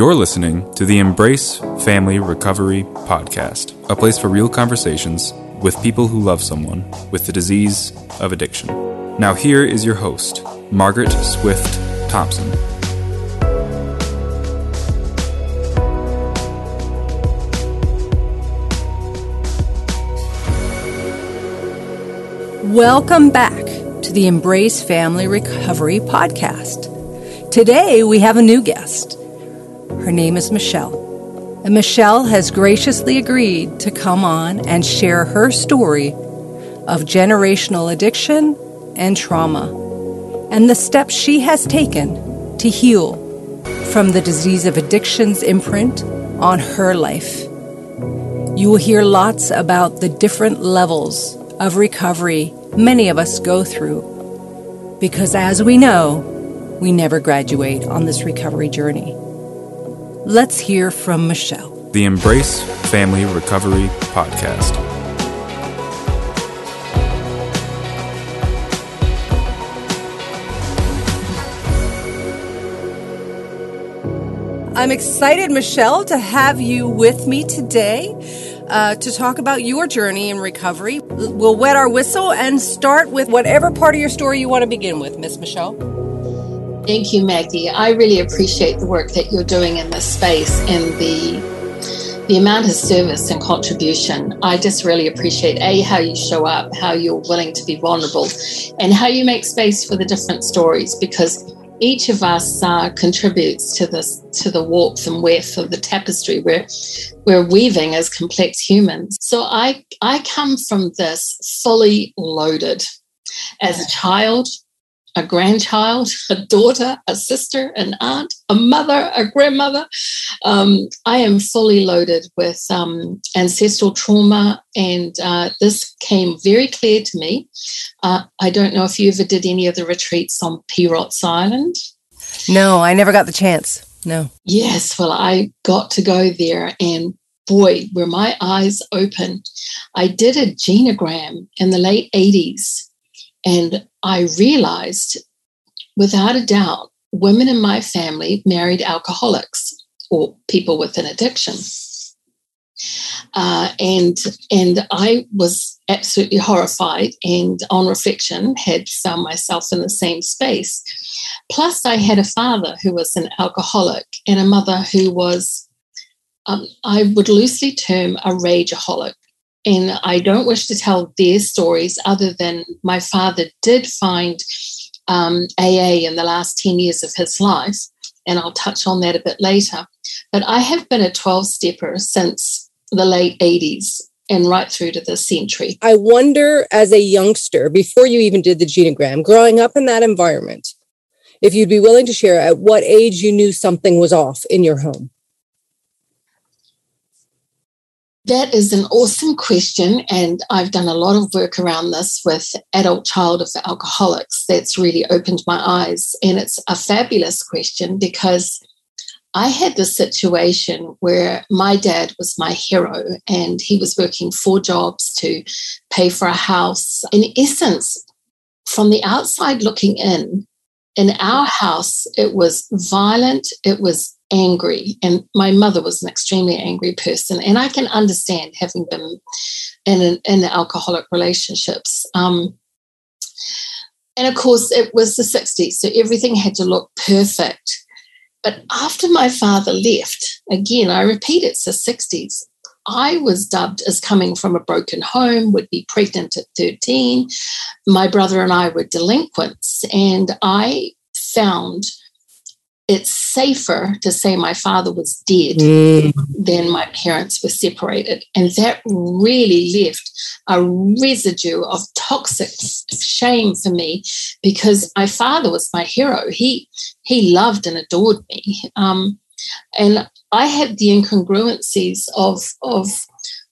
You're listening to the Embrace Family Recovery Podcast, a place for real conversations with people who love someone with the disease of addiction. Now, here is your host, Margaret Swift Thompson. Welcome back to the Embrace Family Recovery Podcast. Today we have a new guest. Her name is Michelle. And Michelle has graciously agreed to come on and share her story of generational addiction and trauma and the steps she has taken to heal from the disease of addiction's imprint on her life. You will hear lots about the different levels of recovery many of us go through. Because as we know, we never graduate on this recovery journey. Let's hear from Michelle. The Embrace Family Recovery Podcast. I'm excited, Michelle, to have you with me today uh, to talk about your journey in recovery. We'll wet our whistle and start with whatever part of your story you want to begin with, Miss Michelle. Thank you, Maggie. I really appreciate the work that you're doing in this space and the the amount of service and contribution. I just really appreciate a how you show up, how you're willing to be vulnerable, and how you make space for the different stories because each of us uh, contributes to this to the warmth and width of the tapestry we're we're weaving as complex humans so i i come from this fully loaded as a child a grandchild, a daughter, a sister, an aunt, a mother, a grandmother. Um, I am fully loaded with um, ancestral trauma, and uh, this came very clear to me. Uh, I don't know if you ever did any of the retreats on Perots Island. No, I never got the chance. No. Yes, well, I got to go there, and boy, were my eyes open. I did a genogram in the late 80s and I realized without a doubt, women in my family married alcoholics or people with an addiction. Uh, and and I was absolutely horrified, and on reflection, had found myself in the same space. Plus, I had a father who was an alcoholic and a mother who was, um, I would loosely term, a rageaholic. And I don't wish to tell their stories other than my father did find um, AA in the last 10 years of his life. And I'll touch on that a bit later. But I have been a 12 stepper since the late 80s and right through to the century. I wonder, as a youngster, before you even did the genogram, growing up in that environment, if you'd be willing to share at what age you knew something was off in your home. That is an awesome question. And I've done a lot of work around this with adult child of alcoholics. That's really opened my eyes. And it's a fabulous question because I had this situation where my dad was my hero and he was working four jobs to pay for a house. In essence, from the outside looking in, in our house, it was violent, it was angry. And my mother was an extremely angry person. And I can understand having been in, an, in alcoholic relationships. Um, and of course, it was the 60s, so everything had to look perfect. But after my father left, again, I repeat, it's the 60s. I was dubbed as coming from a broken home, would be pregnant at 13. My brother and I were delinquents, and I found it's safer to say my father was dead mm. than my parents were separated. And that really left a residue of toxic shame for me because my father was my hero. He he loved and adored me. Um, and I had the incongruencies of of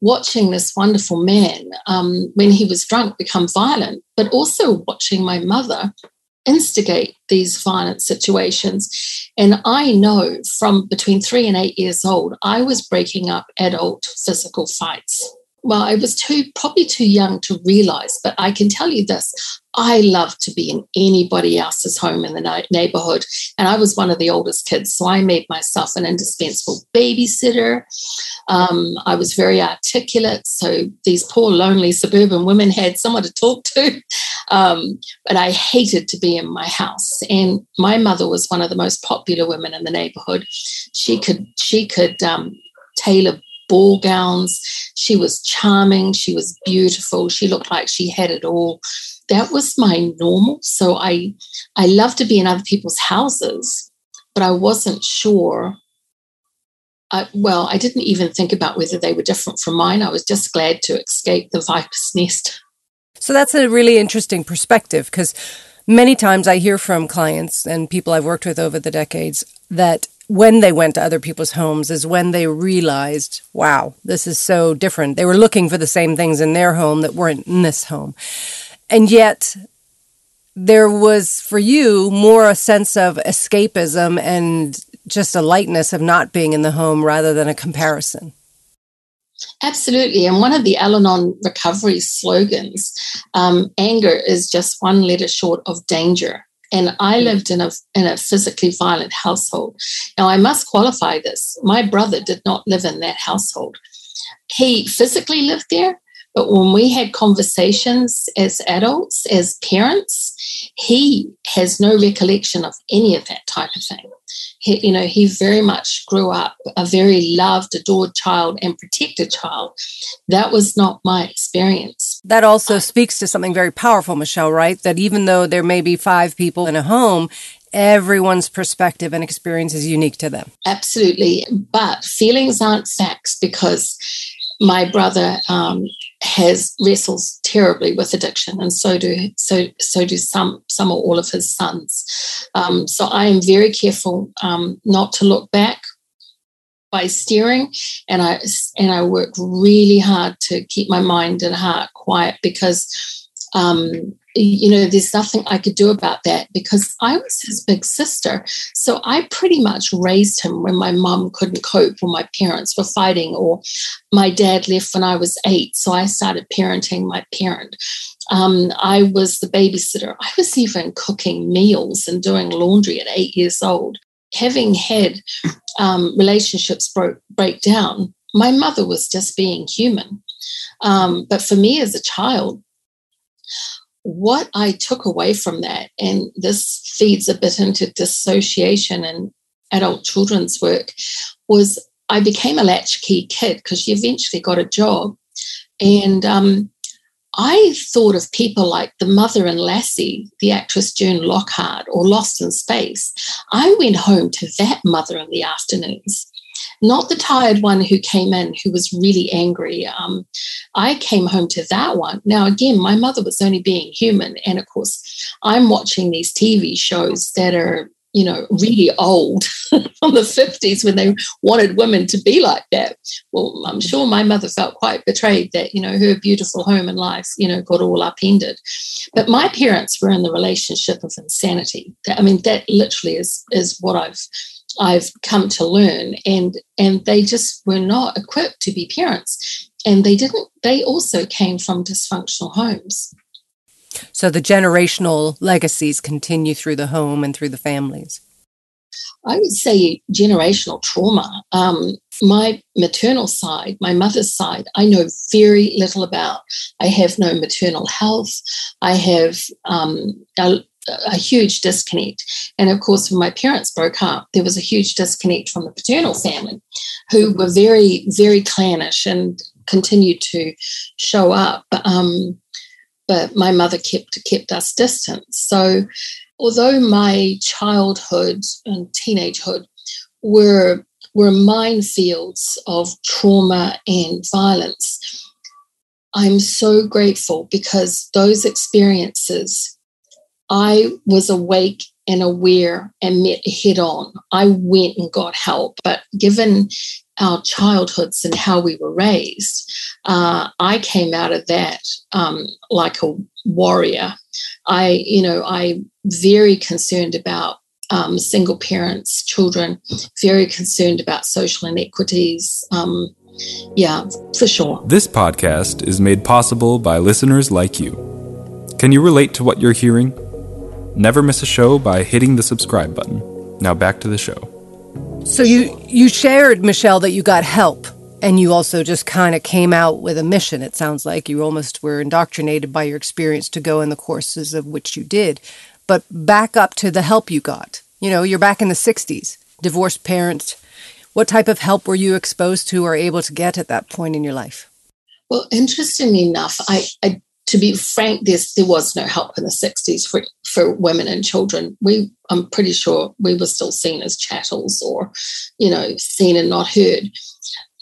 watching this wonderful man um, when he was drunk become violent, but also watching my mother instigate these violent situations. And I know from between three and eight years old, I was breaking up adult physical fights. Well, I was too probably too young to realize, but I can tell you this: I love to be in anybody else's home in the neighborhood, and I was one of the oldest kids, so I made myself an indispensable babysitter. Um, I was very articulate, so these poor lonely suburban women had someone to talk to. Um, but I hated to be in my house, and my mother was one of the most popular women in the neighborhood. She could she could um, tailor ball gowns. She was charming. She was beautiful. She looked like she had it all. That was my normal. So I, I love to be in other people's houses, but I wasn't sure. I, well, I didn't even think about whether they were different from mine. I was just glad to escape the viper's nest. So that's a really interesting perspective because many times I hear from clients and people I've worked with over the decades that when they went to other people's homes is when they realized, wow, this is so different. They were looking for the same things in their home that weren't in this home. And yet, there was for you more a sense of escapism and just a lightness of not being in the home rather than a comparison. Absolutely. And one of the Al Anon recovery slogans um, anger is just one letter short of danger. And I mm. lived in a, in a physically violent household. Now, I must qualify this. My brother did not live in that household. He physically lived there, but when we had conversations as adults, as parents, he has no recollection of any of that type of thing. He, you know, he very much grew up a very loved, adored child and protected child. That was not my experience. That also speaks to something very powerful, Michelle, right? That even though there may be five people in a home, everyone's perspective and experience is unique to them. Absolutely. But feelings aren't facts because my brother um, has wrestles terribly with addiction, and so do so so do some some or all of his sons. Um, so I am very careful um, not to look back by steering, and I and I work really hard to keep my mind and heart quiet because um, you know, there's nothing I could do about that because I was his big sister. So I pretty much raised him when my mom couldn't cope or my parents were fighting or my dad left when I was eight. So I started parenting my parent. Um, I was the babysitter. I was even cooking meals and doing laundry at eight years old. Having had um, relationships broke, break down, my mother was just being human. Um, but for me as a child, what I took away from that, and this feeds a bit into dissociation and adult children's work, was I became a latchkey kid because she eventually got a job. And um, I thought of people like the mother in Lassie, the actress June Lockhart, or Lost in Space. I went home to that mother in the afternoons not the tired one who came in who was really angry. Um, I came home to that one. Now, again, my mother was only being human. And of course, I'm watching these TV shows that are, you know, really old from the 50s when they wanted women to be like that. Well, I'm sure my mother felt quite betrayed that, you know, her beautiful home and life, you know, got all upended. But my parents were in the relationship of insanity. I mean, that literally is, is what I've I've come to learn and and they just were not equipped to be parents and they didn't they also came from dysfunctional homes so the generational legacies continue through the home and through the families I would say generational trauma. Um, my maternal side, my mother's side, I know very little about. I have no maternal health. I have um, a, a huge disconnect. And of course, when my parents broke up, there was a huge disconnect from the paternal family, who were very, very clannish and continued to show up. Um, but my mother kept kept us distant. So, although my childhood and teenagehood were were minefields of trauma and violence, I'm so grateful because those experiences I was awake and aware and met head on. I went and got help. But given our childhoods and how we were raised, uh, I came out of that um, like a warrior. I, you know, I very concerned about um, single parents, children, very concerned about social inequities. Um, yeah, for sure. This podcast is made possible by listeners like you. Can you relate to what you're hearing? Never miss a show by hitting the subscribe button. Now back to the show. So you you shared Michelle that you got help and you also just kind of came out with a mission. It sounds like you almost were indoctrinated by your experience to go in the courses of which you did. But back up to the help you got. You know, you're back in the 60s, divorced parents. What type of help were you exposed to or able to get at that point in your life? Well, interestingly enough, I, I to be frank, there's, there was no help in the 60s for, for women and children. We, I'm pretty sure we were still seen as chattels or, you know, seen and not heard.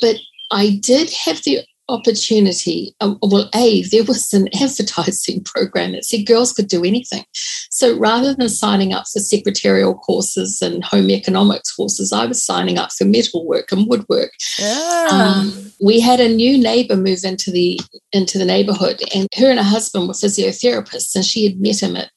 But I did have the opportunity. Um, well, A, there was an advertising program that said girls could do anything. So rather than signing up for secretarial courses and home economics courses, I was signing up for metalwork and woodwork. Yeah. Um, we had a new neighbor move into the into the neighborhood, and her and her husband were physiotherapists, and she had met him at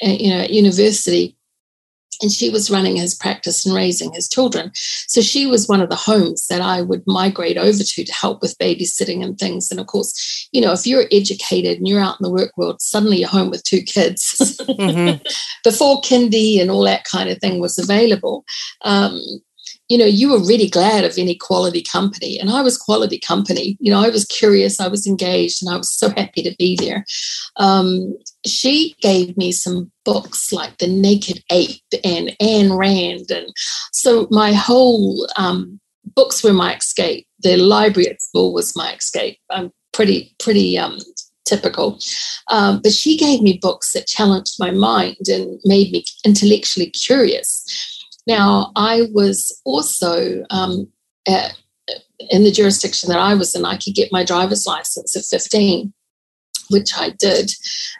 you know at university and she was running his practice and raising his children. So she was one of the homes that I would migrate over to to help with babysitting and things. And of course, you know, if you're educated and you're out in the work world, suddenly you're home with two kids. mm-hmm. Before kindy and all that kind of thing was available, um, you know, you were really glad of any quality company. And I was quality company. You know, I was curious, I was engaged, and I was so happy to be there. Um, she gave me some books like The Naked Ape and Ayn Rand. And so my whole um, books were my escape. The library at school was my escape. I'm pretty, pretty um, typical. Um, but she gave me books that challenged my mind and made me intellectually curious. Now, I was also um, at, in the jurisdiction that I was in, I could get my driver's license at 15, which I did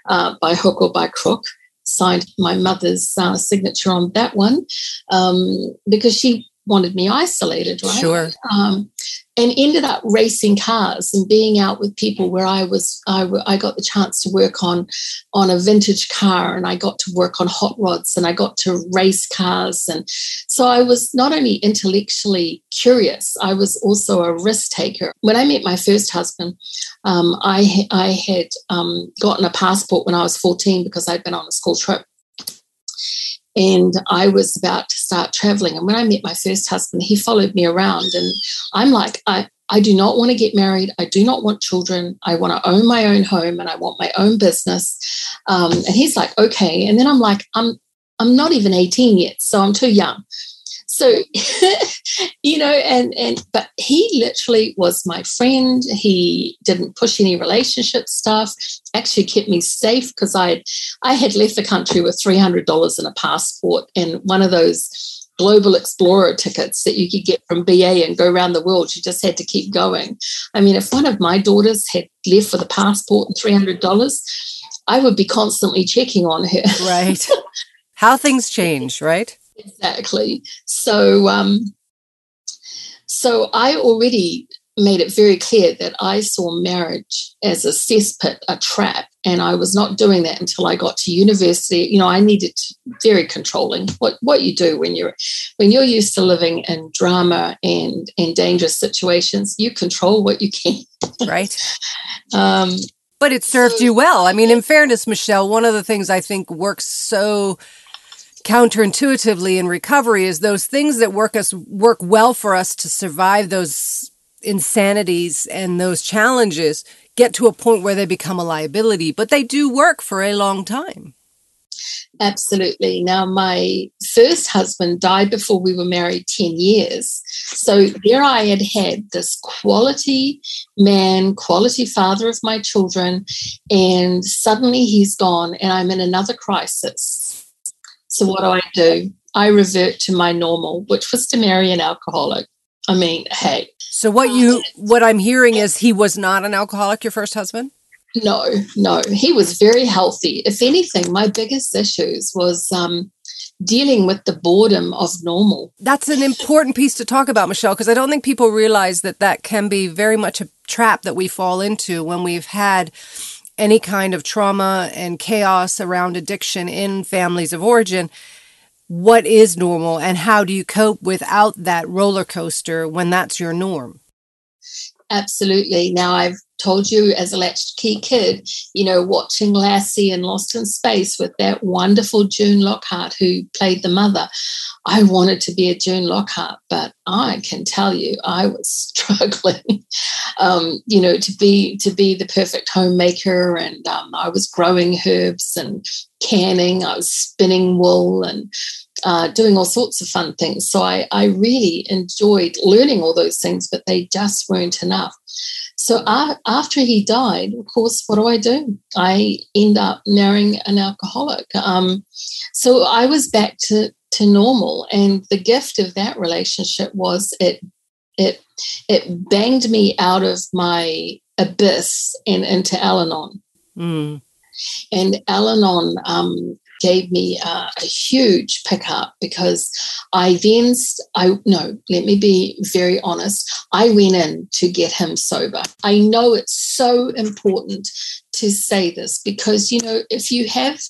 uh, by hook or by crook. Signed my mother's uh, signature on that one um, because she wanted me isolated, right? Sure. Um, and ended up racing cars and being out with people where I was I, I got the chance to work on on a vintage car and I got to work on hot rods and I got to race cars and so I was not only intellectually curious I was also a risk taker when I met my first husband um, I I had um, gotten a passport when I was 14 because I'd been on a school trip and I was about to start traveling. And when I met my first husband, he followed me around. And I'm like, I, I do not want to get married. I do not want children. I want to own my own home and I want my own business. Um, and he's like, okay. And then I'm like, I'm I'm not even 18 yet, so I'm too young so you know and and but he literally was my friend. He didn't push any relationship stuff. Actually kept me safe because i had i had left the country with $300 in a passport and one of those global explorer tickets that you could get from ba and go around the world. You just had to keep going. I mean if one of my daughters had left with a passport and $300 i would be constantly checking on her. Right. How things change right Exactly. So, um, so I already made it very clear that I saw marriage as a cesspit, a trap, and I was not doing that until I got to university. You know, I needed to, very controlling. What what you do when you're when you're used to living in drama and and dangerous situations, you control what you can. Right. um, but it served you well. I mean, in fairness, Michelle, one of the things I think works so counterintuitively in recovery is those things that work us work well for us to survive those insanities and those challenges get to a point where they become a liability, but they do work for a long time. Absolutely. Now, my first husband died before we were married 10 years. So there I had had this quality man, quality father of my children, and suddenly he's gone, and I'm in another crisis. So what do I do? I revert to my normal, which was to marry an alcoholic. I mean, hey. So what you what I'm hearing is he was not an alcoholic, your first husband? No, no. He was very healthy. If anything, my biggest issues was um, dealing with the boredom of normal. That's an important piece to talk about, Michelle, because I don't think people realize that that can be very much a trap that we fall into when we've had any kind of trauma and chaos around addiction in families of origin, what is normal and how do you cope without that roller coaster when that's your norm? Absolutely. Now, I've told you as a latchkey kid, you know, watching Lassie and Lost in Space with that wonderful June Lockhart who played the mother. I wanted to be a June Lockhart, but I can tell you, I was struggling, um, you know, to be to be the perfect homemaker, and um, I was growing herbs and canning. I was spinning wool and uh, doing all sorts of fun things. So I, I really enjoyed learning all those things, but they just weren't enough. So uh, after he died, of course, what do I do? I end up marrying an alcoholic. Um, so I was back to, to normal. And the gift of that relationship was it it it banged me out of my abyss and into Al-Anon. Mm. And Al-Anon um, gave me a, a huge pickup because I then, I no, let me be very honest. I went in to get him sober. I know it's so important to say this because you know if you have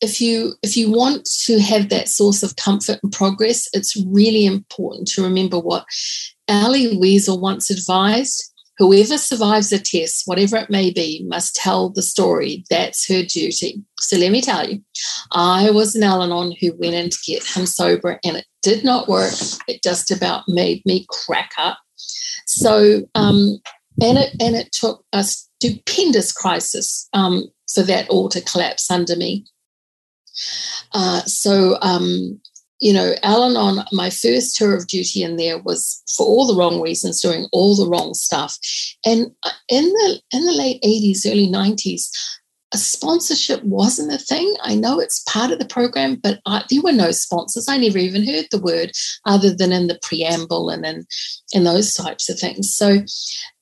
if you if you want to have that source of comfort and progress, it's really important to remember what Elie Wiesel once advised Whoever survives a test, whatever it may be, must tell the story. That's her duty. So let me tell you, I was an Al Anon who went in to get him sober and it did not work. It just about made me crack up. So, um, and it and it took a stupendous crisis um, for that all to collapse under me. Uh, so um, you know, Al Anon my first tour of duty in there was for all the wrong reasons, doing all the wrong stuff. And uh, in the in the late 80s, early 90s, a sponsorship wasn't a thing. I know it's part of the program, but I, there were no sponsors. I never even heard the word other than in the preamble and in, in those types of things. So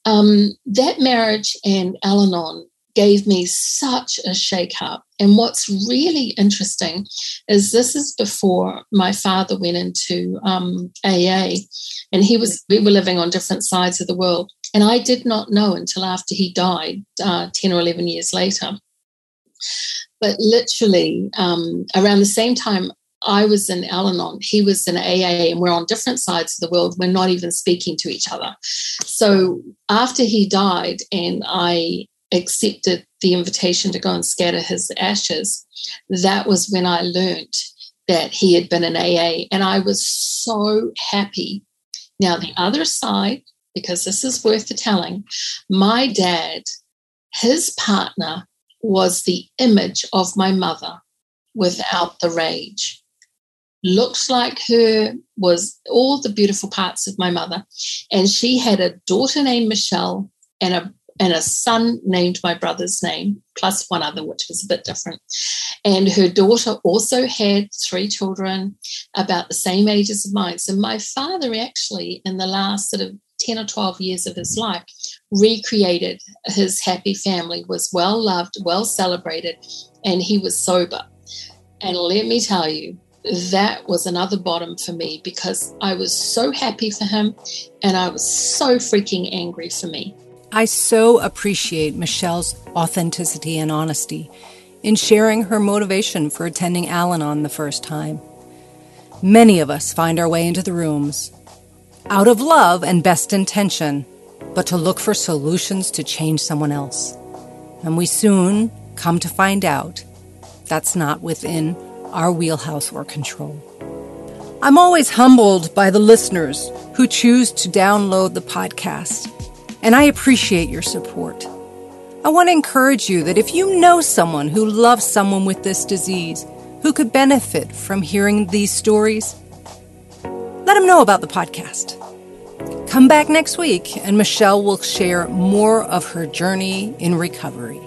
um, that marriage and Al Anon gave me such a shake up. And what's really interesting is this is before my father went into um, AA, and he was we were living on different sides of the world. And I did not know until after he died, uh, 10 or 11 years later. But literally, um, around the same time I was in Al Anon, he was in AA, and we're on different sides of the world. We're not even speaking to each other. So after he died, and I accepted the invitation to go and scatter his ashes, that was when I learned that he had been in AA. And I was so happy. Now, the other side, because this is worth the telling, my dad, his partner, was the image of my mother without the rage. Looked like her, was all the beautiful parts of my mother. And she had a daughter named Michelle and a and a son named my brother's name, plus one other, which was a bit different. And her daughter also had three children about the same ages of mine. So my father actually, in the last sort of 10 or 12 years of his life, recreated his happy family, was well loved, well celebrated, and he was sober. And let me tell you, that was another bottom for me because I was so happy for him and I was so freaking angry for me. I so appreciate Michelle's authenticity and honesty in sharing her motivation for attending Al Anon the first time. Many of us find our way into the rooms out of love and best intention, but to look for solutions to change someone else. And we soon come to find out that's not within our wheelhouse or control. I'm always humbled by the listeners who choose to download the podcast and I appreciate your support. I want to encourage you that if you know someone who loves someone with this disease who could benefit from hearing these stories, let them know about the podcast. Come back next week, and Michelle will share more of her journey in recovery.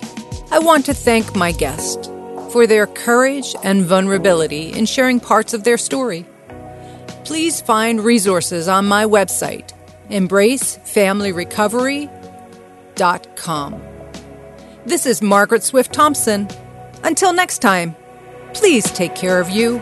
I want to thank my guest for their courage and vulnerability in sharing parts of their story. Please find resources on my website embracefamilyrecovery.com. This is Margaret Swift Thompson. Until next time, please take care of you